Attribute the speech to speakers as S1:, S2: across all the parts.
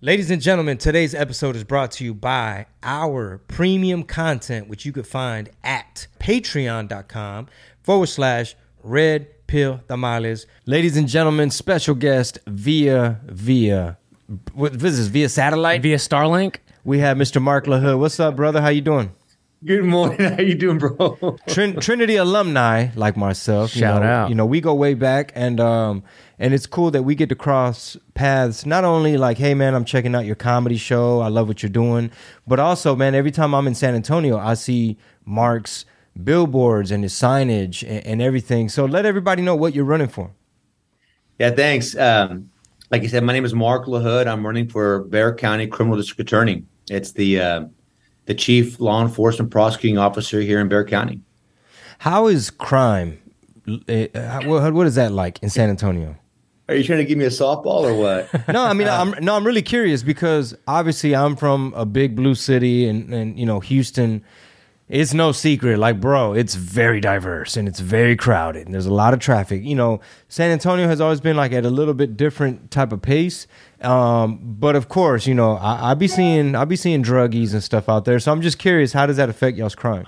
S1: Ladies and gentlemen, today's episode is brought to you by our premium content, which you could find at patreon.com forward slash red pill tamales. Ladies and gentlemen, special guest via, via, what this is via satellite?
S2: Via Starlink?
S1: We have Mr. Mark LaHood. What's up, brother? How you doing?
S3: Good morning. How you doing, bro?
S1: Trin- Trinity alumni like myself. you
S2: Shout
S1: know,
S2: out.
S1: You know, we go way back, and um, and it's cool that we get to cross paths. Not only like, hey man, I'm checking out your comedy show. I love what you're doing, but also, man, every time I'm in San Antonio, I see Mark's billboards and his signage and, and everything. So let everybody know what you're running for.
S3: Yeah, thanks. Um, like you said, my name is Mark LaHood. I'm running for Bexar County Criminal District Attorney. It's the uh, the chief law enforcement prosecuting officer here in Bexar County.
S1: How is crime? eh, what is that like in San Antonio?
S3: Are you trying to give me a softball or what?
S1: no, I mean, I'm no, I'm really curious because obviously I'm from a big blue city, and and you know Houston. It's no secret, like bro, it's very diverse and it's very crowded. And there's a lot of traffic. You know, San Antonio has always been like at a little bit different type of pace. Um, but of course, you know, I, I be seeing I be seeing druggies and stuff out there. So I'm just curious, how does that affect y'all's crime?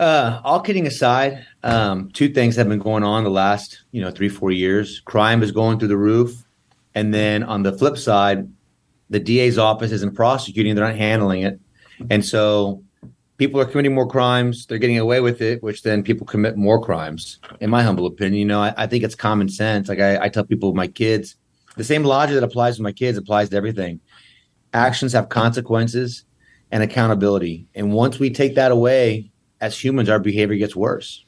S3: Uh, all kidding aside, um, two things have been going on the last, you know, three, four years. Crime is going through the roof. And then on the flip side, the DA's office isn't prosecuting, they're not handling it. And so people are committing more crimes, they're getting away with it, which then people commit more crimes. In my humble opinion, you know, I, I think it's common sense. Like I, I tell people, my kids, the same logic that applies to my kids applies to everything. Actions have consequences and accountability. And once we take that away, as humans, our behavior gets worse.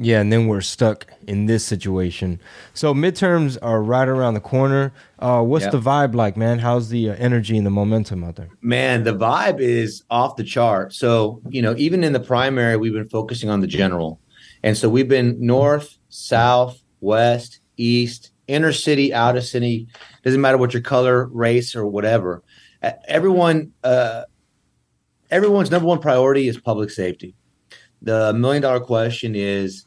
S1: Yeah, and then we're stuck in this situation. So midterms are right around the corner. Uh, what's
S3: Yeah.
S1: the vibe like, man? How's the uh, energy and the momentum out there?
S3: Man, the vibe is off the chart. So, you know, even in the primary, we've been focusing on the general. And so we've been north, south, west, east, inner city, out of city. Doesn't matter what your color, race, or whatever. Everyone, uh, everyone's number one priority is public safety. The million dollar question is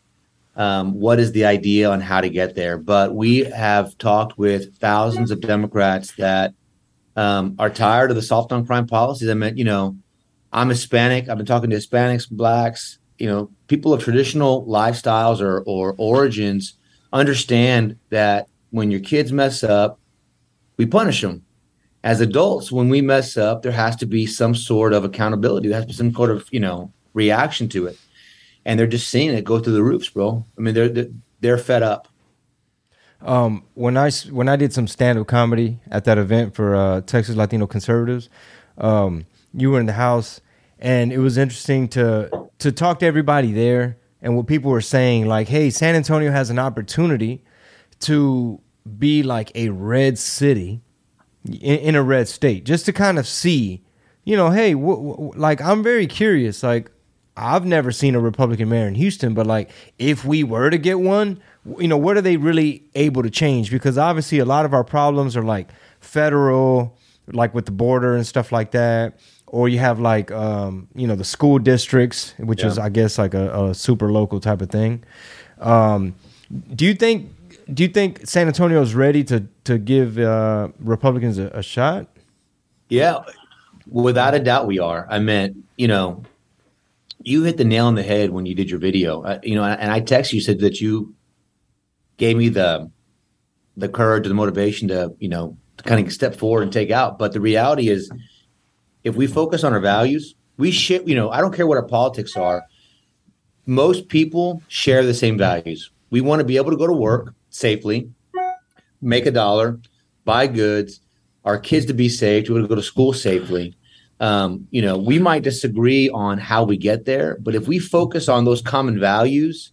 S3: um, what is the idea on how to get there? But we have talked with thousands of Democrats that um, are tired of the soft on crime policies. I mean, you know, I'm Hispanic. I've been talking to Hispanics, blacks, you know, people of traditional lifestyles or, or origins understand that when your kids mess up, we punish them. As adults, when we mess up, there has to be some sort of accountability. There has to be some sort of, you know, reaction to it. And they're just seeing it go through the roofs, bro. I mean, they're they're, fed up.
S1: Um, when I when I did some stand up comedy at that event for uh, Texas Latino conservatives, um, you were in the house, and it was interesting to to talk to everybody there and what people were saying. Like, hey, San Antonio has an opportunity to be like a red city in, in a red state, just to kind of see, you know, hey, wh- wh- like I'm very curious, like. I've never seen a Republican mayor in Houston, but like if we were to get one, you know, what are they really able to change? Because obviously a lot of our problems are like federal, like with the border and stuff like that. Or you have like um, you know, the school districts, which is I guess like a, a super local type of thing. Um, do you think do you think San Antonio is ready to to give uh, Republicans a, a shot?
S3: Yeah, without a doubt, we are. I meant, you know, you hit the nail on the head when you did your video. Uh, you know, and I texted you said that you gave me the the courage, the motivation to, you know, to kind of step forward and take out. But the reality is, if we focus on our values, we shit. You know, I don't care what our politics are. Most people share the same values. We want to be able to go to work safely, make a dollar, buy goods, our kids to be safe, to go to school safely. Um, you know, we might disagree on how we get there, but if we focus on those common values,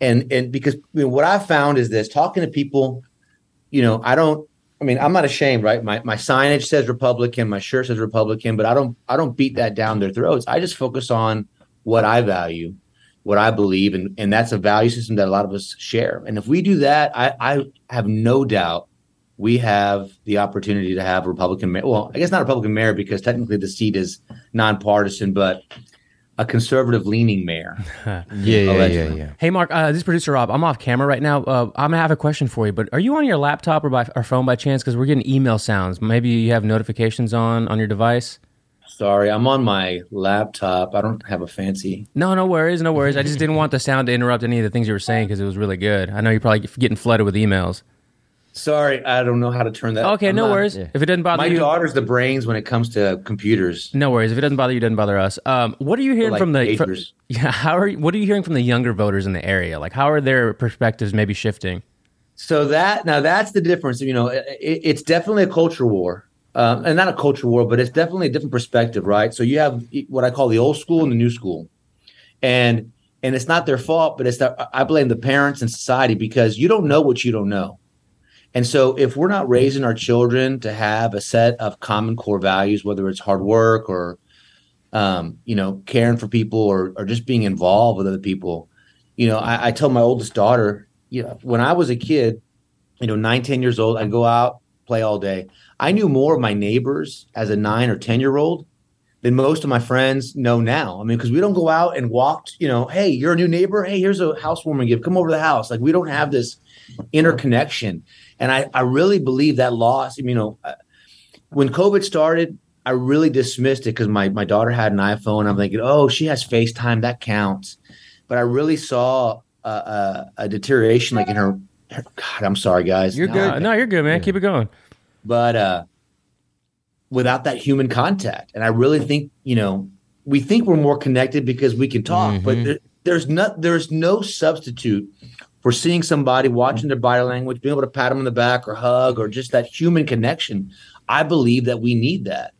S3: and and because you know, what I found is this: talking to people, you know, I don't I mean, I'm not ashamed, right? My my signage says Republican, my shirt says Republican, but I don't I don't beat that down their throats. I just focus on what I value, what I believe, and and that's a value system that a lot of us share. And if we do that, I I have no doubt we have the opportunity to have a Republican mayor. Well, I guess not a Republican mayor because technically the seat is nonpartisan, but a conservative leaning mayor.
S1: yeah, yeah, yeah, yeah.
S2: Hey, Mark, uh, this is producer Rob. I'm off camera right now. Uh, I'm gonna have a question for you, but are you on your laptop or by or phone by chance? Because we're getting email sounds. Maybe you have notifications on on your device.
S3: Sorry, I'm on my laptop. I don't have a fancy.
S2: No, no worries, no worries. I just didn't want the sound to interrupt any of the things you were saying because it was really good. I know you're probably getting flooded with emails.
S3: Sorry, I don't know how to turn that.
S2: Okay,
S3: I'm
S2: no
S3: not-
S2: worries. If it doesn't bother
S3: My
S2: you, my
S3: daughter's the brains when it comes to computers.
S2: no worries. If it doesn't bother you, it doesn't bother us. Um, what are you hearing
S3: like
S2: from the? From, yeah, how are you, what are you hearing from the younger voters in the area? Like, how are their perspectives maybe shifting?
S3: So that now that's the difference. You know, it, it's definitely a culture war, um, and not a culture war, but it's definitely a different perspective, right? So you have what I call the old school and the new school, and and it's not their fault, but it's that I blame the parents and society because you don't know what you don't know. And so if we're not raising our children to have a set of common core values, whether it's hard work or um, you know, caring for people or or just being involved with other people, you know, I, I tell my oldest daughter, you know, when I was a kid, you know, nine, 10 years old, I'd go out, play all day. I knew more of my neighbors as a nine or 10 year old than most of my friends know now. I mean, because we don't go out and walk, you know, hey, you're a new neighbor. Hey, here's a housewarming gift. Come over to the house. Like we don't have this interconnection. And I, I really believe that loss, you know, uh, when COVID started, I really dismissed it because my, my daughter had an iPhone. I'm thinking, oh, she has FaceTime. That counts. But I really saw a, a, a deterioration like in her, her- God, I'm sorry, guys.
S1: You're
S3: Now
S1: good.
S3: I-
S2: Uh, no, you're good, man. Keep it going.
S3: But uh without that human contact. And i really think you know we think we're more connected because we can talk but there, there's not there's no substitute for seeing somebody watching their body language being able to pat them on the back or hug or just that human connection. I believe that we need that.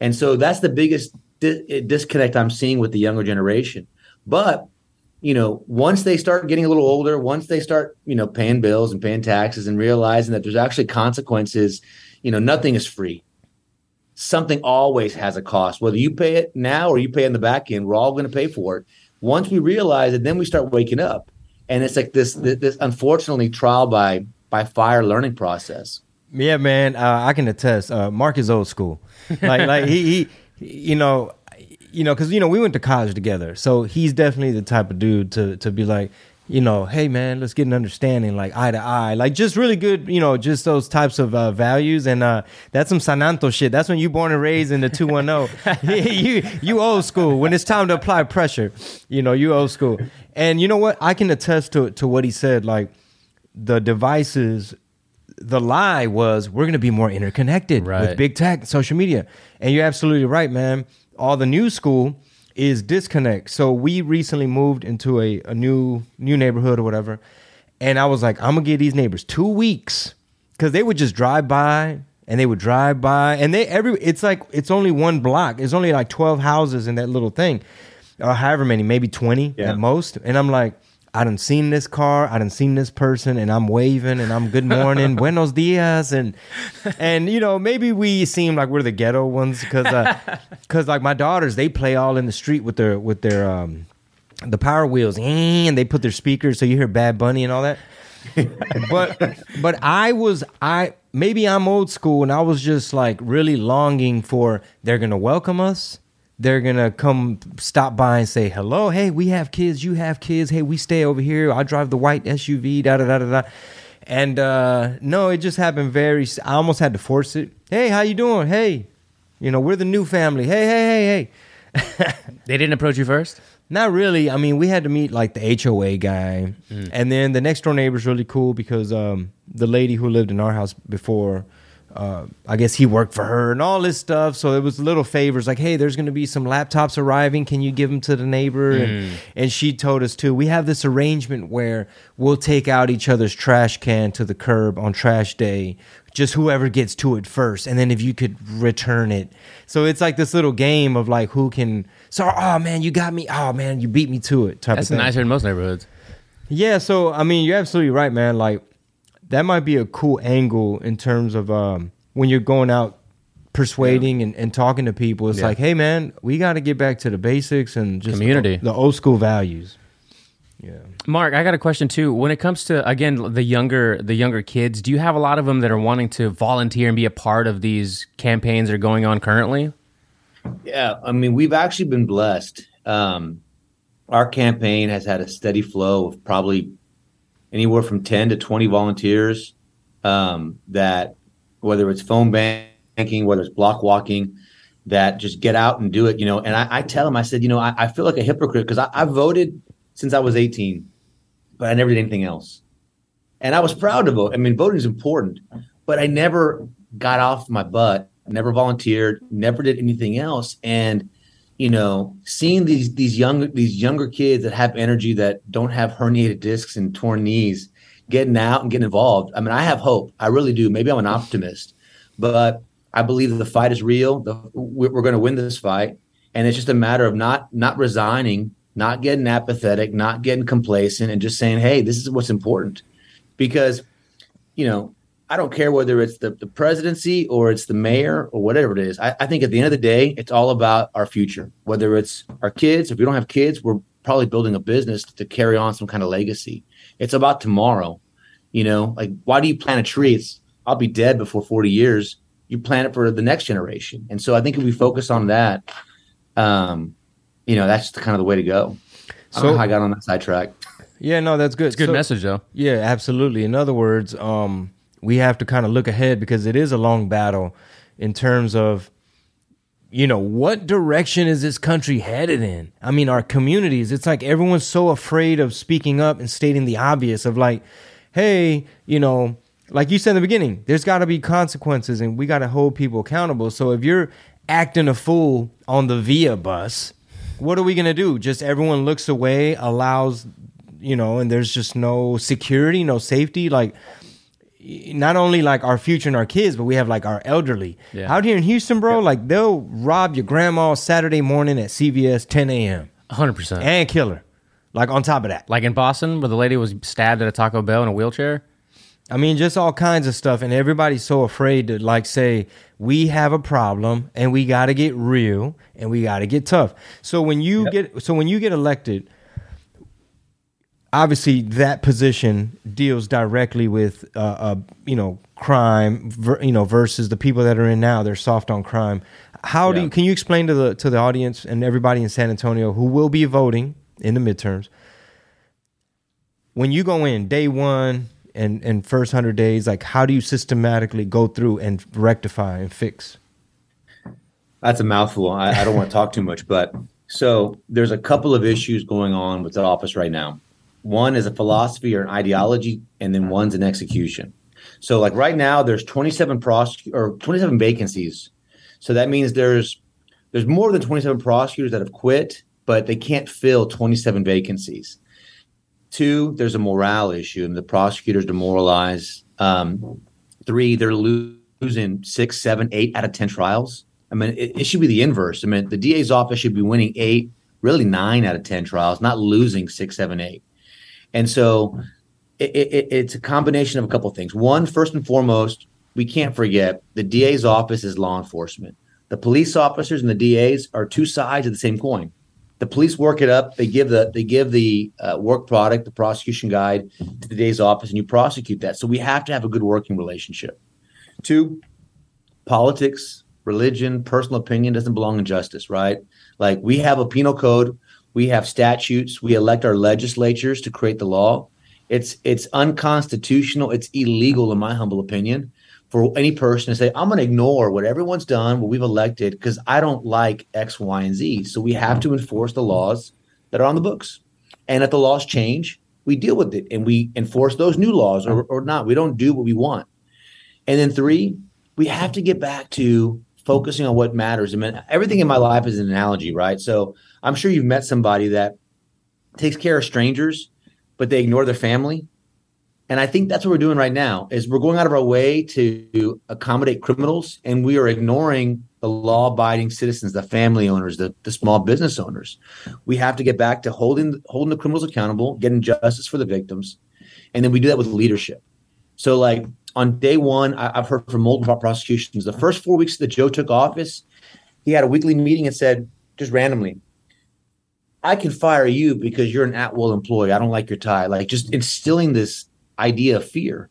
S3: And so that's the biggest di- disconnect i'm seeing with the younger generation. But you know, once they start getting a little older, once they start, you know, paying bills and paying taxes and realizing that there's actually consequences, you know, nothing is free. Something always has a cost, whether you pay it now or you pay in the back end, we're all going to pay for it. Once we realize it, then we start waking up. And it's like this, this, this unfortunately trial by, by fire learning process.
S1: Yeah, man, uh, I can attest. Uh, Mark is old school. Like, like he, he, you know, you know, because you know we went to college together, so he's definitely the type of dude to to be like, you know, hey man, let's get an understanding, like eye to eye, like just really good, you know, just those types of uh, values, and uh, that's some Sananto shit. That's when you born and raised in the two one zero. You you old school. When it's time to apply pressure, you know, you old school. And you know what? I can attest to to what he said. Like the devices the lie was we're going to be more interconnected
S2: Right.
S1: with big tech, social media. And you're absolutely right, man. All the new school is disconnect. So we recently moved into a, a new new neighborhood or whatever. And I was like, I'm gonna give these neighbors two weeks. Cause they would just drive by and they would drive by and they every it's like it's only one block. It's only like 12 houses in that little thing. Or however many, maybe 20
S3: Yeah.
S1: at most. And I'm like, I done seen this car, I done seen this person, and I'm waving and I'm good morning, buenos dias, and and you know maybe we seem like we're the ghetto ones because because like my daughters they play all in the street with their with their um the power wheels and they put their speakers so you hear Bad Bunny and all that. but but I was I maybe I'm old school and I was just like really longing for they're gonna welcome us. They're gonna come stop by and say hello. Hey, we have kids. You have kids. Hey, we stay over here. I drive the white SUV. Da da da da da. And uh, no, it just happened very. I almost had to force it. Hey, how you doing? Hey, you know we're the new family. Hey, hey, hey, hey.
S2: They didn't approach you first.
S1: Not really. I mean, we had to meet like the HOA guy, and then the next door neighbor's really cool because um, the lady who lived in our house before, uh, I guess he worked for her and all this stuff. So it was little favors like, hey, there's going to be some laptops arriving. Can you give them to the neighbor? And and she told us too. We have this arrangement where we'll take out each other's trash can to the curb on trash day. Just whoever gets to it first, and then if you could return it. So it's like this little game of like who can. So oh man, you got me. Oh man, you beat me to it. Type
S2: That's
S1: of thing.
S2: nicer in most neighborhoods.
S1: Yeah, so I mean, you're absolutely right, man. Like that might be a cool angle in terms of um, when you're going out persuading and, and talking to people. It's
S2: Yeah.
S1: like, hey man, we got to get back to the basics and just
S2: Community.
S1: the, the old school values. Yeah.
S2: Mark, I got a question too. When it comes to again the younger the younger kids, do you have a lot of them that are wanting to volunteer and be a part of these campaigns that are going on currently?
S3: Yeah, I mean, we've actually been blessed. Um, our campaign has had a steady flow of probably anywhere from 10 to 20 volunteers um, that, whether it's phone banking, whether it's block walking, that just get out and do it, you know. And I, I tell them, I said, you know, I, I feel like a hypocrite because I, I voted since I was 18, but I never did anything else. And I was proud to vote. I mean, voting is important, but I never got off my butt, never volunteered, never did anything else. And you know, seeing these these young these younger kids that have energy that don't have herniated discs and torn knees getting out and getting involved. I mean, I have hope. I really do. Maybe I'm an optimist, but I believe the fight is real. The, we're going to win this fight, and it's just a matter of not not resigning, not getting apathetic, not getting complacent, and just saying, "Hey, this is what's important." Because, you know, I don't care whether it's the, the presidency or it's the mayor or whatever it is. I, I think at the end of the day, it's all about our future. Whether it's our kids, if we don't have kids, we're probably building a business to carry on some kind of legacy. It's about tomorrow. You know, like why do you plant a tree? It's I'll be dead before 40 years. You plant it for the next generation. And so I think if we focus on that, um, you know, that's the kind of the way to go. I don't
S1: So-
S3: know how I got on that sidetrack.
S1: Yeah, no, that's good.
S2: It's a good
S1: So-
S2: message though.
S1: Yeah, absolutely. In other words, um, we have to kind of look ahead because it is a long battle in terms of, you know, what direction is this country headed in? I mean, our communities, it's like everyone's so afraid of speaking up and stating the obvious of like, hey, you know, like you said in the beginning, there's got to be consequences and we got to hold people accountable. So if you're acting a fool on the Via bus, what are we going to do? Just everyone looks away, allows, you know, and there's just no security, no safety. Like, not only like our future and our kids, but we have like our elderly.
S2: Yeah.
S1: Out here in Houston, bro, like they'll rob your grandma Saturday morning at CVS 10 a.m.
S2: 100%.
S1: and kill her. Like on top of that.
S2: like in Boston where the lady was stabbed at a Taco Bell in a wheelchair.
S1: I mean, just all kinds of stuff, and everybody's so afraid to like say we have a problem and we got to get real and we got to get tough. So when you get so when you get elected, obviously that position deals directly with uh, uh you know crime, ver, you know versus the people that are in now. They're soft on crime. How do you, can you explain to the to the audience and everybody in San Antonio who will be voting in the midterms? when you go in day one and and first hundred days, like how do you systematically go through and rectify and fix?
S3: That's a mouthful. I, I don't want to talk too much, but so there's a couple of issues going on with the office right now. One is a philosophy or an ideology, and then one's an execution. So, like right now, there's 27 prosec- or 27 vacancies. So that means there's there's more than 27 prosecutors that have quit, but they can't fill 27 vacancies. Two, there's a morale issue, and the prosecutors demoralize. Um, three, they're losing six, seven, eight out of 10 trials. I mean, it, it should be the inverse. I mean, the DA's office should be winning eight, really nine out of 10 trials, not losing six, seven, eight. And so it, it, it's a combination of a couple of things. One, first and foremost, we can't forget the DA's office is law enforcement. The police officers and the DAs are two sides of the same coin. The police work it up. They give the they give the uh, work product, the prosecution guide, to the DA's office, and you prosecute that. So we have to have a good working relationship. Two, politics, religion, personal opinion doesn't belong in justice, right? Like we have a penal code, we have statutes, we elect our legislatures to create the law. It's it's unconstitutional, it's illegal in my humble opinion for any person to say I'm going to ignore what everyone's done, what we've elected because I don't like X, Y, and Z. So we have to enforce the laws that are on the books. And if the laws change, we deal with it and we enforce those new laws or, or not. We don't do what we want. And then three, we have to get back to focusing on what matters. I mean, everything in my life is an analogy, right? So I'm sure you've met somebody that takes care of strangers, but they ignore their family. And I think that's what we're doing right now is we're going out of our way to accommodate criminals and we are ignoring the law-abiding citizens, the family owners, the, the small business owners. We have to get back to holding holding the criminals accountable, getting justice for the victims. And then we do that with leadership. So, like on day one, I, have heard from multiple prosecutions. The first four weeks that Joe took office, he had a weekly meeting and said, just randomly, I can fire you because you're an at will employee. I don't like your tie. Like just instilling this idea of fear.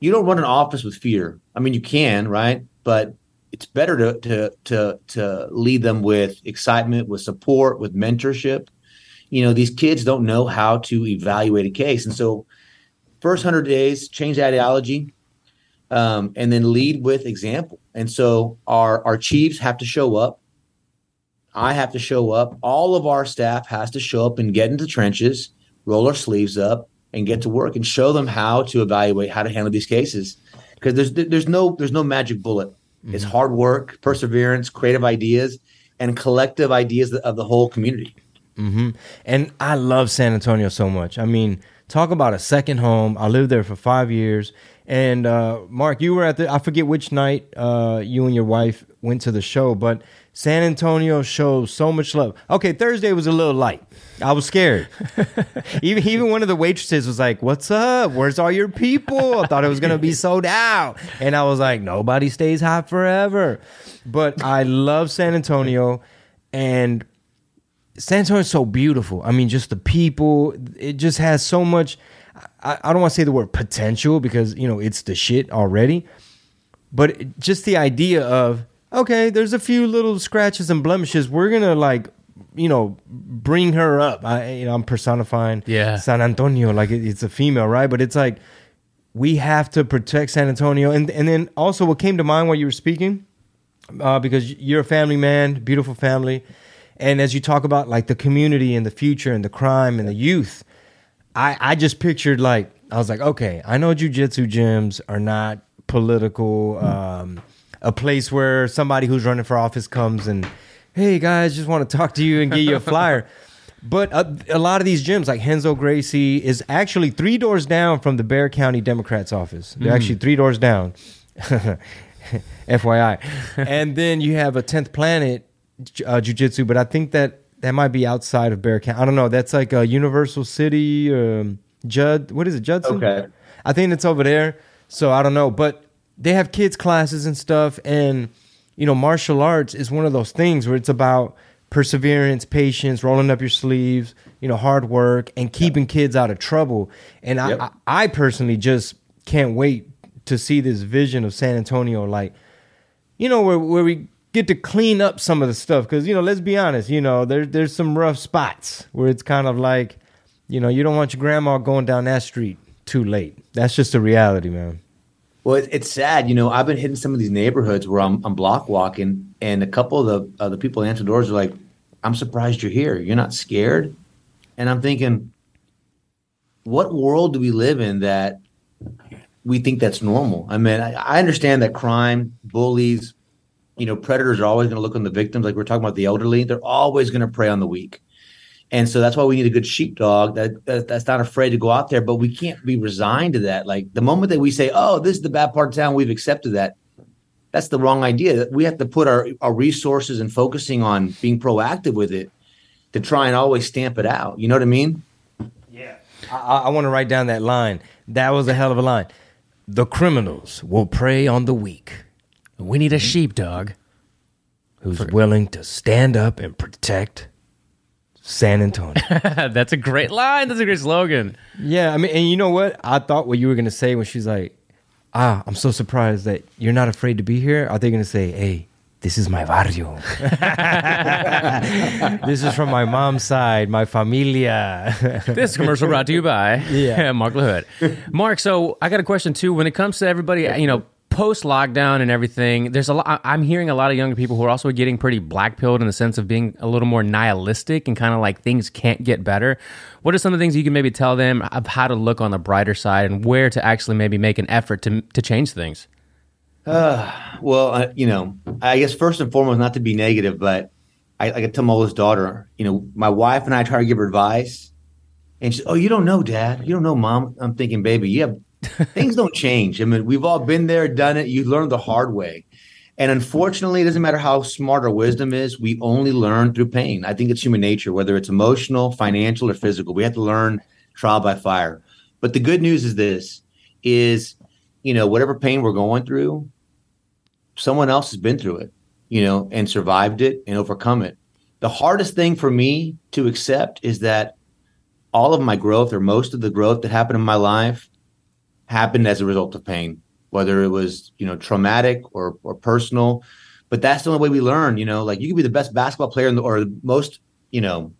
S3: You don't run an office with fear. I mean, you can, right? But it's better to to to to lead them with excitement, with support, with mentorship. You know, these kids don't know how to evaluate a case, and so first hundred days, change the ideology, um, and then lead with example. And so our our chiefs have to show up. I have to show up. All of our staff has to show up and get into trenches, roll our sleeves up, and get to work and show them how to evaluate how to handle these cases. Because there's there's no there's no magic bullet. Mm-hmm. It's hard work, perseverance, creative ideas, and collective ideas of the whole community.
S1: Mm-hmm. And I love San Antonio so much. I mean, talk about a second home. I lived there for five years. And uh, Mark, you were at the, I forget which night uh, you and your wife went to the show, but San Antonio shows so much love. Okay, Thursday was a little light. I was scared. even even one of the waitresses was like, "What's up? Where's all your people?" I thought it was gonna be sold out, and I was like, "Nobody stays hot forever." But I love San Antonio, and San Antonio is so beautiful. I mean, just the people. It just has so much. I, I don't want to say the word potential because you know it's the shit already, but just the idea of okay, there's a few little scratches and blemishes. We're gonna like you know, bring her up. I, you know, I'm personifying
S2: yeah.
S1: San Antonio like it, it's a female, right? But it's like we have to protect San Antonio, and and then also what came to mind while you were speaking, uh, because you're a family man, beautiful family, and as you talk about like the community and the future and the crime and the youth, I I just pictured like I was like, okay, I know jujitsu gyms are not political, um, a place where somebody who's running for office comes and hey guys, just want to talk to you and get you a flyer. But a, a, lot of these gyms, like Renzo Gracie, is actually three doors down from the Bexar County Democrats office. They're mm. actually three doors down. FYI. and then you have a 10th Planet uh, Jiu Jitsu, but I think that that might be outside of Bexar County. I don't know. That's like a Universal City, um, Judd. What is it, Judson?
S3: Okay.
S1: I think it's over there. So I don't know. But they have kids' classes and stuff. And you know, martial arts is one of those things where it's about perseverance, patience, rolling up your sleeves, you know, hard work, and keeping kids out of trouble. And yep. I, I personally just can't wait to see this vision of San Antonio, like, you know, where where we get to clean up some of the stuff. Because you know, let's be honest, you know, there's there's some rough spots where it's kind of like, you know, you don't want your grandma going down that street too late. That's just a reality, man.
S3: Well, it's sad. You know, I've been hitting some of these neighborhoods where I'm, I'm block walking, and a couple of the uh, the people answer doors are like, "I'm surprised you're here. You're not scared." And I'm thinking, what world do we live in that we think that's normal? I mean, I, I understand that crime, bullies, you know, predators are always going to look on the victims. Like we're talking about the elderly, they're always going to prey on the weak. And so that's why we need a good sheepdog that, that, that's not afraid to go out there. But we can't be resigned to that. Like the moment that we say, "Oh, this is the bad part of town," we've accepted that. That's the wrong idea. We have to put our our resources and focusing on being proactive with it to try and always stamp it out. You know what I mean?
S1: Yeah. I, I want to write down that line. That was a hell of a line. The criminals will prey on the weak.
S2: We need a sheepdog
S1: who's willing to stand up and protect San Antonio.
S2: That's a great line. That's a great slogan.
S1: Yeah, I mean, and you know what? I thought what you were gonna say when she's like, "Ah, I'm so surprised that you're not afraid to be here." Are they gonna say, "Hey, this is my barrio. this is from my mom's side, my familia.
S2: this commercial brought to you by yeah. Mark LaHood. Mark, so I got a question too. When it comes to everybody, you know, post lockdown and everything, there's a lot. I'm hearing a lot of younger people who are also getting pretty black pilled in the sense of being a little more nihilistic and kind of like things can't get better. What are some of the things you can maybe tell them of how to look on the brighter side and where to actually maybe make an effort to to change things?
S3: Uh, well, uh, you know, I guess first and foremost, not to be negative, but I, I tell my oldest daughter, you know, my wife and I try to give her advice, and she's, "Oh, you don't know, Dad. You don't know, Mom." I'm thinking, baby, you have things don't change. I mean, we've all been there, done it. You learn the hard way. And unfortunately, it doesn't matter how smart our wisdom is, we only learn through pain. I think it's human nature, whether it's emotional, financial, or physical. We have to learn trial by fire. But the good news is this is you know, whatever pain we're going through, someone else has been through it, you know, and survived it and overcome it. The hardest thing for me to accept is that all of my growth or most of the growth that happened in my life happened as a result of pain, whether it was, you know, traumatic or or personal. But that's the only way we learn, you know, like you could be the best basketball player in the, or the most, you know,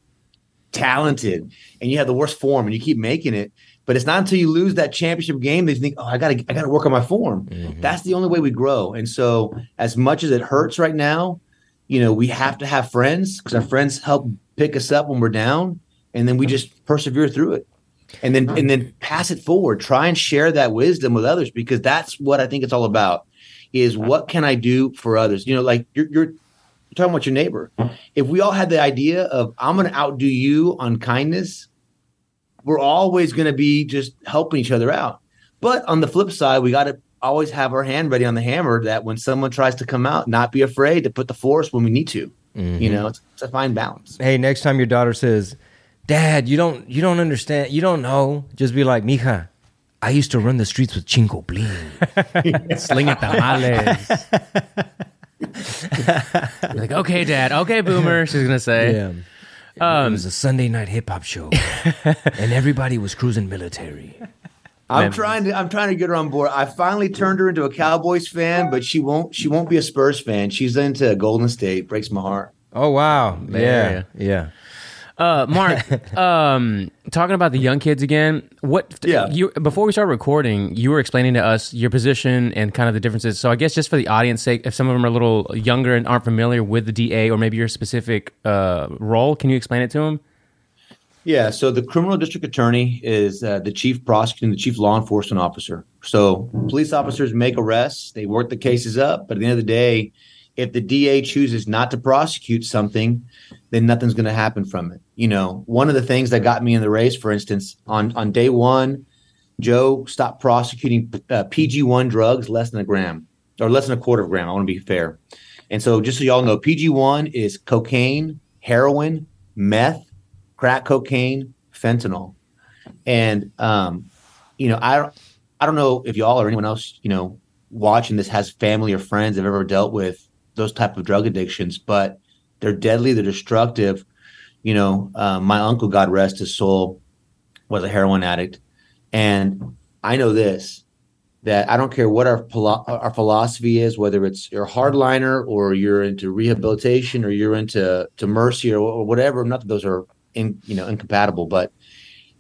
S3: talented and you have the worst form and you keep making it. But it's not until you lose that championship game that you think, oh, I gotta, I gotta work on my form. Mm-hmm. That's the only way we grow. And so, as much as it hurts right now, you know, we have to have friends because our friends help pick us up when we're down, and then we just persevere through it, and then and then pass it forward. Try and share that wisdom with others because that's what I think it's all about. Is what can I do for others? You know, like you're, you're talking about your neighbor. If we all had the idea of I'm going to outdo you on kindness, we're always going to be just helping each other out. But on the flip side, we got to always have our hand ready on the hammer that when someone tries to come out, not be afraid to put the force when we need to. Mm-hmm. You know, it's, it's, a fine balance.
S1: Hey, next time your daughter says, "Dad, you don't you don't understand, you don't know," just be like, "Mija, I used to run the streets with Chingo Bling, sling
S2: slinging tamales." like, okay, Dad. Okay, Boomer. She's gonna say. Yeah.
S1: Um, it was a Sunday night hip hop show, and everybody was cruising military.
S3: I'm trying to I'm trying to get her on board. I finally turned her into a Cowboys fan, but she won't she won't be a Spurs fan. She's into Golden State. Breaks my heart.
S1: Oh wow. Yeah. Yeah.
S2: Uh, Mark, um, talking about the young kids again. What?
S3: Yeah.
S2: You before we start recording, you were explaining to us your position and kind of the differences. So I guess just for the audience sake, if some of them are a little younger and aren't familiar with the DA or maybe your specific uh, role, can you explain it to them?
S3: Yeah. So the criminal district attorney is uh, the chief prosecuting, the chief law enforcement officer. So police officers make arrests, they work the cases up, but at the end of the day, if the DA chooses not to prosecute something, then nothing's going to happen from it. You know, one of the things that got me in the race, for instance, on on day one, Joe stopped prosecuting uh, PG one drugs less than a gram or less than a quarter of a gram. I want to be fair. And so, just so y'all know, PG one is cocaine, heroin, meth, crack cocaine, fentanyl, and um, you know, I I don't know if y'all or anyone else, you know, watching this has family or friends have ever dealt with those type of drug addictions, but they're deadly, they're destructive. You know, uh, my uncle, God rest his soul, was a heroin addict, and I know this that I don't care what our our philosophy is, whether it's you're a hardliner or you're into rehabilitation or you're into to mercy or, or whatever. Not that those are in, you know incompatible, but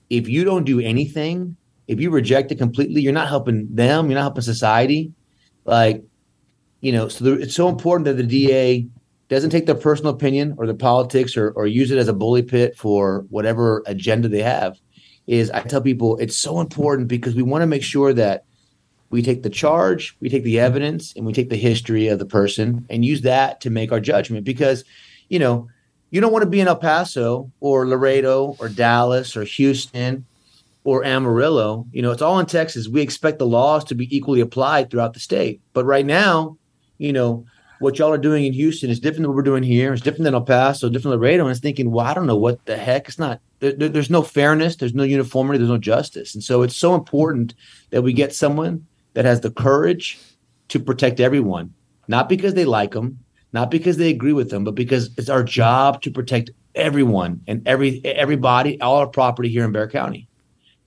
S3: if you don't do anything, if you reject it completely, you're not helping them. You're not helping society. Like you know, so there, it's so important that the DA doesn't take their personal opinion or their politics or, or use it as a bully pit for whatever agenda they have. Is I tell people it's so important because we want to make sure that we take the charge, we take the evidence, and we take the history of the person and use that to make our judgment. Because, you know, you don't want to be in El Paso or Laredo or Dallas or Houston or Amarillo. You know, it's all in Texas. We expect the laws to be equally applied throughout the state. But right now, you know, what y'all are doing in Houston is different than what we're doing here. It's different than El Paso, different than Laredo. And it's thinking, well, I don't know what the heck. It's not. There, there's no fairness. There's no uniformity. There's no justice. And so it's so important that we get someone that has the courage to protect everyone, not because they like them, not because they agree with them, but because it's our job to protect everyone and every everybody, all our property here in Bexar County.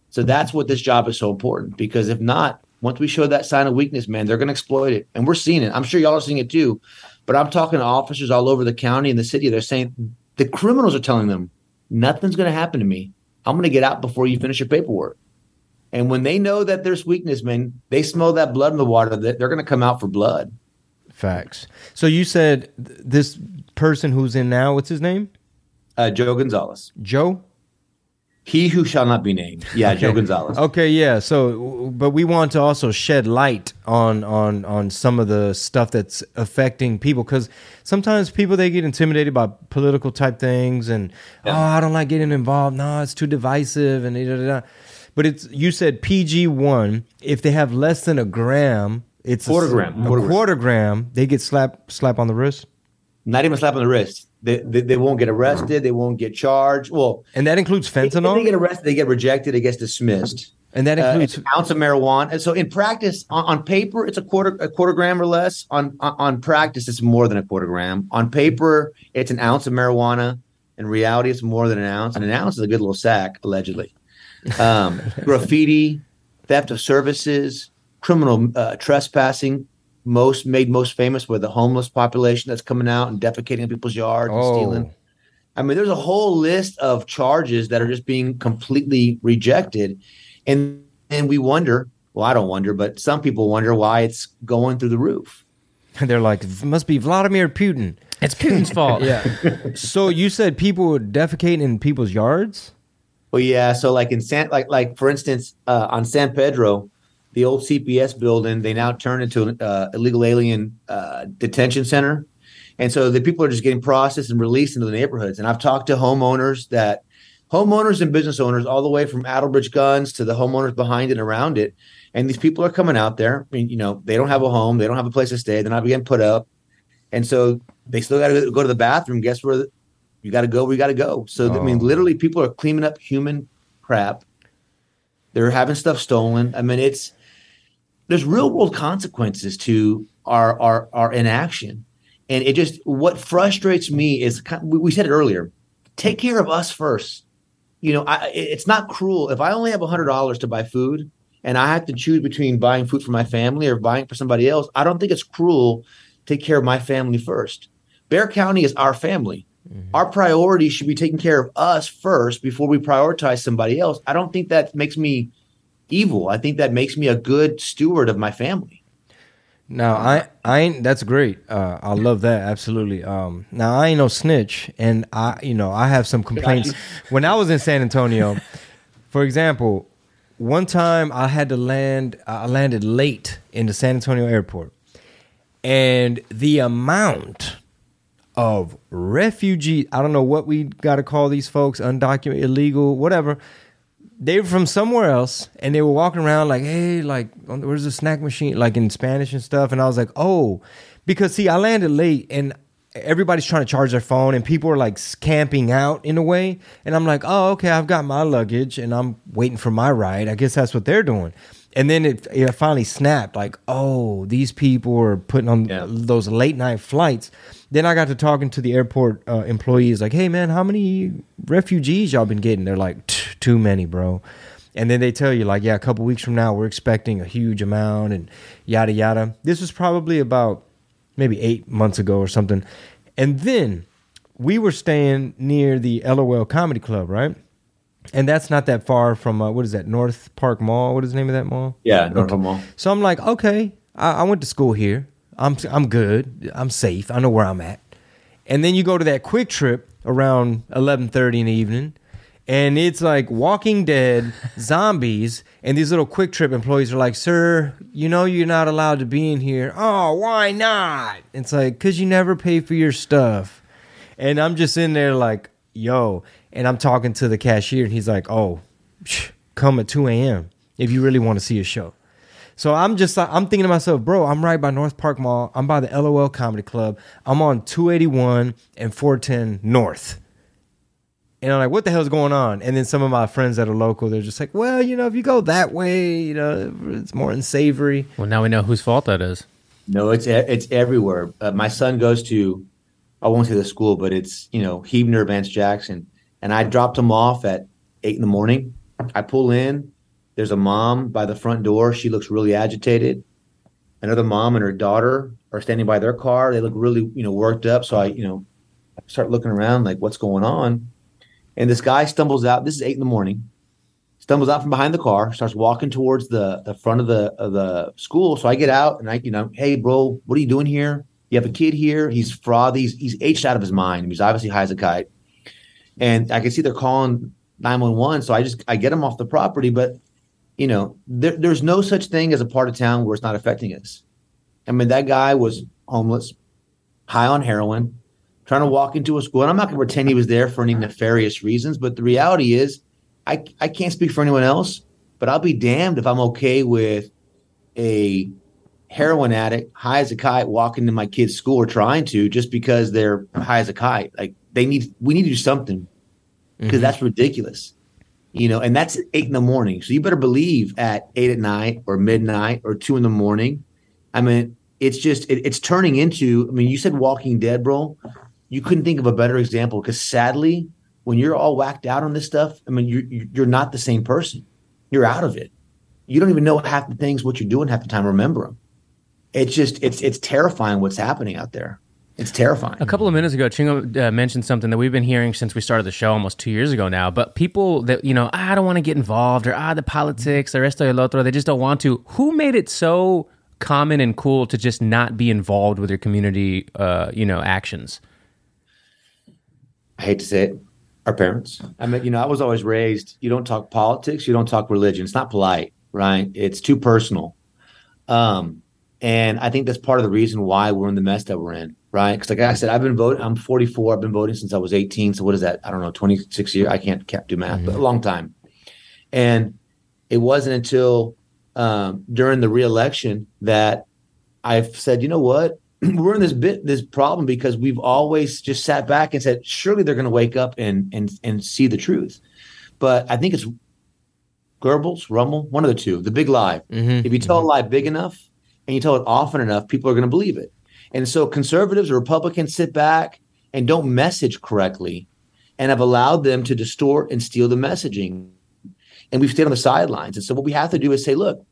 S3: So that's what this job is so important. Because if not, once we show that sign of weakness, man, they're going to exploit it. And we're seeing it. I'm sure y'all are seeing it too. But I'm talking to officers all over the county and the city. They're saying the criminals are telling them nothing's going to happen to me. I'm going to get out before you finish your paperwork. And when they know that there's weakness, man, they smell that blood in the water. That they're going to come out for blood.
S1: Facts. So you said this person who's in now, what's his name?
S3: Uh, Joe Gonzalez.
S1: Joe.
S3: He who shall not be named. Yeah, okay. Joe Gonzalez.
S1: Okay, yeah. So, but we want to also shed light on on on some of the stuff that's affecting people because sometimes people they get intimidated by political type things and yeah. oh, I don't like getting involved. No, it's too divisive and da, da, da. But it's you said PG one. If they have less than a gram, it's
S3: quarter a, gram.
S1: A quarter, quarter gram. gram. They get slap slap on the wrist.
S3: Not even slap on the wrist they, they, they, won't get arrested. They won't get charged. Well,
S1: and that includes fentanyl.
S3: If they get arrested, they get rejected. It gets dismissed.
S1: And that uh, includes
S3: uh, an ounce of marijuana. And so in practice, on, on, paper, it's a quarter a quarter gram or less. On, on, on practice, it's more than a quarter gram. On paper, it's an ounce of marijuana. In reality, it's more than an ounce. And an ounce is a good little sack, allegedly. Um, graffiti, theft of services, criminal uh, trespassing, most made most famous with the homeless population that's coming out and defecating in people's yards and oh. stealing. I mean, there's a whole list of charges that are just being completely rejected. And and we wonder, well, I don't wonder, but some people wonder why it's going through the roof.
S1: And they're like, it must be Vladimir Putin.
S2: It's Putin's fault.
S1: yeah. so you said people would defecate in people's yards?
S3: Well, yeah. So like in San, like like for instance, uh, on San Pedro, the old CPS building, they now turned into an uh, illegal alien uh, detention center. And so the people are just getting processed and released into the neighborhoods. And I've talked to homeowners that homeowners and business owners, all the way from Attlebridge Guns to the homeowners behind and around it. And these people are coming out there. I mean, you know, they don't have a home, they don't have a place to stay, they're not getting put up. And so they still got to go to the bathroom. Guess where you got to go? We got to go. So, oh. I mean, oh. literally, people are cleaning up human crap. They're having stuff stolen. I mean, it's there's real world consequences to our our our inaction. And it just what frustrates me is we said it earlier take care of us first. You know I, it's not cruel. If i only have $100 to buy food and i have to choose between buying food for my family or buying for somebody else i don't think it's cruel take care of my family first. Bexar county is our family. Mm-hmm. our priority should be taking care of us first before we prioritize somebody else. I don't think that makes me evil i think that makes me a good steward of my family
S1: now I I ain't that's great. Uh, I love that absolutely. Um, now I ain't no snitch, and I you know I have some complaints. when I was in San Antonio, for example, one time I had to land. I landed late in the San Antonio airport, and the amount of refugee I don't know what we got to call these folks undocumented, illegal, whatever they were from somewhere else and they were walking around like, hey, like, where's the snack machine? Like in Spanish and stuff. And I was like, oh, because see, I landed late and everybody's trying to charge their phone and people are like camping out in a way. And I'm like, oh, okay, I've got my luggage and I'm waiting for my ride. I guess that's what they're doing. And then it, it finally snapped like, oh, these people are putting on yeah. those late night flights. Then I got to talking to the airport uh, employees, like, hey, man, how many refugees y'all been getting? They're like, too many, bro. And then they tell you, like, yeah, a couple weeks from now, we're expecting a huge amount and yada, yada. This was probably about maybe eight months ago or something. And then we were staying near the LOL Comedy Club, right? And that's not that far from, uh, what is that, North Park Mall? What is the name of that mall?
S3: Yeah, North Park Mall.
S1: So I'm like, okay, I, I went to school here. I'm I'm good. I'm safe. I know where I'm at. And then you go to that QuikTrip around 11:30 in the evening, and it's like Walking Dead zombies, and these little QuikTrip employees are like, "Sir, you know you're not allowed to be in here." Oh, why not? It's like cuz you never pay for your stuff. And I'm just in there like, "Yo," and I'm talking to the cashier, and he's like, "Oh, come at 2 a.m. if you really want to see a show." So I'm just I'm thinking to myself, bro, I'm right by North Park Mall. I'm by the LOL Comedy Club. I'm on 281 and 410 North. And I'm like, what the hell's going on? And then some of my friends that are local, they're just like, well, you know, if you go that way, you know, it's more unsavory.
S2: Well, now we know whose fault that is.
S3: No, it's it's everywhere. Uh, my son goes to, I won't say the school, but it's you know Huebner Vance Jackson, and I dropped him off at eight in the morning. I pull in, there's a mom by the front door. She looks really agitated. Another mom and her daughter are standing by their car. They look really, you know, worked up. So I, you know, start looking around like, what's going on? And this guy stumbles out. This is eight in the morning. Stumbles out from behind the car, starts walking towards the the front of the of the school. So I get out and I, you know, hey, bro, what are you doing here? You have a kid here. He's frothy. He's, he's aged out of his mind. He's obviously high as a kite. And I can see they're calling 911. So I just I get him off the property, but you know, there, there's no such thing as a part of town where it's not affecting us. I mean, that guy was homeless, high on heroin, trying to walk into a school. And I'm not going to pretend he was there for any nefarious reasons, but the reality is, I, I can't speak for anyone else, but I'll be damned if I'm okay with a heroin addict, high as a kite, walking to my kid's school or trying to just because they're high as a kite. Like they need, we need to do something because mm-hmm. that's ridiculous. You know, and that's eight in the morning. So you better believe at eight at night or midnight or two in the morning. I mean, it's just it, it's turning into. I mean, you said Walking Dead, bro. You couldn't think of a better example because sadly, when you're all whacked out on this stuff, I mean, you're you're not the same person. You're out of it. You don't even know half the things what you're doing half the time. Remember them. It's just it's it's terrifying what's happening out there. It's terrifying.
S2: A couple of minutes ago, Chingo uh, mentioned something that we've been hearing since we started the show almost two years ago now. But people that, you know, I don't want to get involved or ah, the politics, the resto del otro, they just don't want to. Who made it so common and cool to just not be involved with your community, uh, you know, actions?
S3: I hate to say it, our parents. I mean, you know, I was always raised, you don't talk politics, you don't talk religion. It's not polite, right? It's too personal. Um, and I think that's part of the reason why we're in the mess that we're in right? Because like I said, I've been voting. I'm 44. I've been voting since I was 18. So what is that? I don't know, 26 years. I can't, can't do math, mm-hmm. but a long time. And it wasn't until um, during the reelection that I've said, you know what? we're in this bit this problem because we've always just sat back and said, surely they're going to wake up and and and see the truth. But I think it's Goebbels, Rummel, one of the two, the big lie. Mm-hmm. If you tell mm-hmm. a lie big enough and you tell it often enough, people are going to believe it. And so conservatives or Republicans sit back and don't message correctly and have allowed them to distort and steal the messaging. And we've stayed on the sidelines. And so what we have to do is say, look,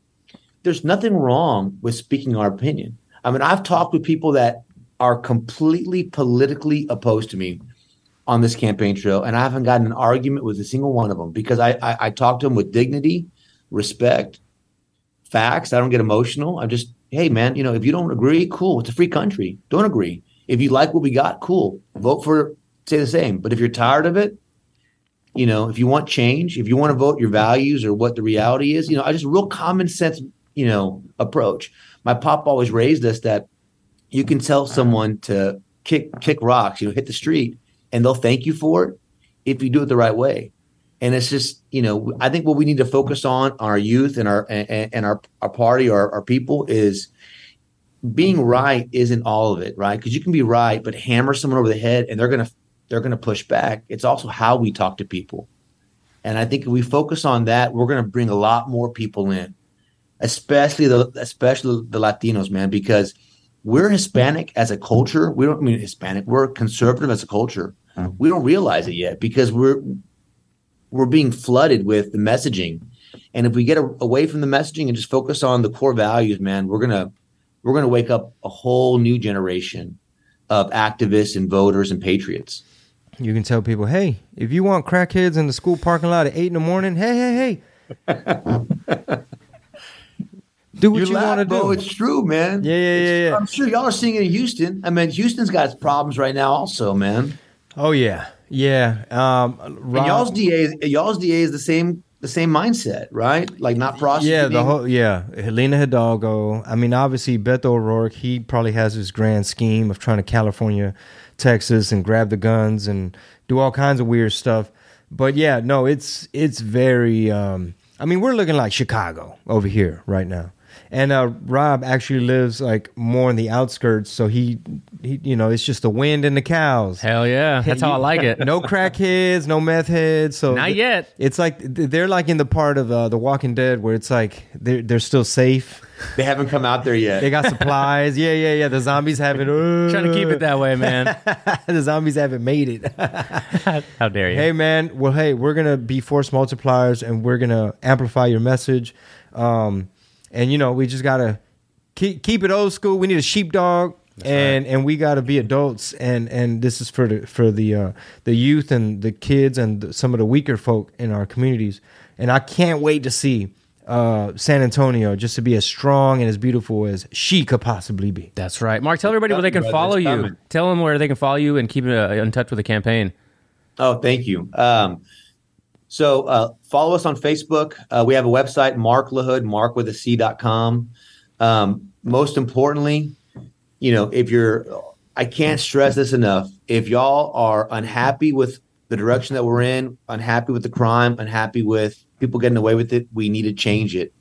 S3: there's nothing wrong with speaking our opinion. I mean, I've talked with people that are completely politically opposed to me on this campaign trail, and I haven't gotten an argument with a single one of them because I, I, I talk to them with dignity, respect, facts. I don't get emotional. I'm just hey man, you know, if you don't agree, cool. It's a free country. Don't agree. If you like what we got, cool. Vote for say the same. But if you're tired of it, you know, if you want change, if you want to vote your values or what the reality is, you know, I just real common sense, you know, approach. My pop always raised us that you can tell someone to kick kick rocks, you know, hit the street, and they'll thank you for it if you do it the right way. And it's just, you know, I think what we need to focus on, our youth and our and, and our, our party or our, our people is being right isn't all of it, right? Because you can be right, but hammer someone over the head and they're gonna they're gonna push back. It's also how we talk to people. And I think if we focus on that, we're gonna bring a lot more people in, especially the especially the Latinos, man, because we're Hispanic as a culture. We don't I mean Hispanic. We're conservative as a culture. Mm. We don't realize it yet because we're we're being flooded with the messaging. And if we get a, away from the messaging and just focus on the core values, man, we're gonna we're gonna wake up a whole new generation of activists and voters and patriots.
S1: You can tell people, hey, if you want crackheads in the school parking lot at eight in the morning, hey, hey, hey. do what you, you want to do.
S3: Oh, it's true, man.
S1: Yeah, yeah, yeah, yeah.
S3: I'm sure y'all are seeing it in Houston. I mean, Houston's got problems right now, also, man.
S1: Oh yeah, yeah. Um,
S3: Rob, and y'all's DA, y'all's DA is the same the same mindset, right? Like not prosecuting.
S1: Yeah, the whole yeah. Helena Hidalgo. I mean, obviously Beto O'Rourke. He probably has his grand scheme of trying to California, Texas, and grab the guns and do all kinds of weird stuff. But yeah, no, it's it's very. Um, I mean, we're looking like Chicago over here right now. And uh, Rob actually lives like more in the outskirts, so he, he, you know, it's just the wind and the cows.
S2: Hell yeah, that's how I like it.
S1: no crackheads, no meth heads. So
S2: not yet.
S1: It's like they're like in the part of uh, the Walking Dead where it's like they're they're still safe.
S3: They haven't come out there yet.
S1: They got supplies. yeah, yeah, yeah. The zombies haven't. Uh,
S2: Trying to keep it that way, man.
S1: the zombies haven't made it.
S2: How dare you?
S1: Hey, man. Well, hey, we're gonna be force multipliers, and we're gonna amplify your message. Um, and you know we just gotta keep keep it old school. We need a sheepdog. That's and right. and we got to be adults and and this is for the for the uh, the youth and the kids and the, some of the weaker folk in our communities and I can't wait to see uh, San Antonio just to be as strong and as beautiful as she could possibly be.
S2: That's right, Marc. Tell everybody where they can follow you. Tell them where they can follow you and keep uh, in touch with the campaign.
S3: Oh, thank you. Um, so uh, follow us on Facebook. Uh, we have a website, Marc LaHood, Marc with a. Um, most importantly, you know, if you're, I can't stress this enough. If y'all are unhappy with the direction that we're in, unhappy with the crime, unhappy with people getting away with it, we need to change it.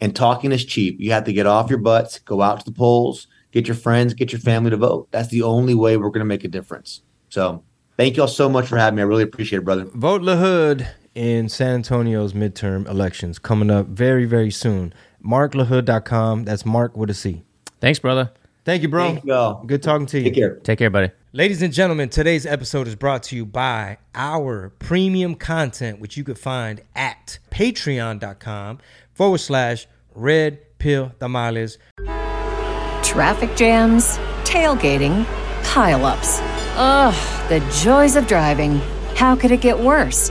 S3: And talking is cheap. You have to get off your butts, go out to the polls, get your friends, get your family to vote. That's the only way we're going to make a difference. So thank y'all so much for having me. I really appreciate it, brother.
S1: Vote LaHood in San Antonio's midterm elections coming up very, very soon. MarcLaHood.com. That's Marc with a C.
S2: Thanks, brother.
S1: Thank you, bro.
S3: Thank you all.
S1: Good talking to you.
S3: Take care.
S2: Take care, buddy.
S4: Ladies and gentlemen, today's episode is brought to you by our premium content, which you could find at patreon.com forward slash red pill tamales.
S5: Traffic jams, tailgating, pileups. Ugh, the joys of driving. How could it get worse?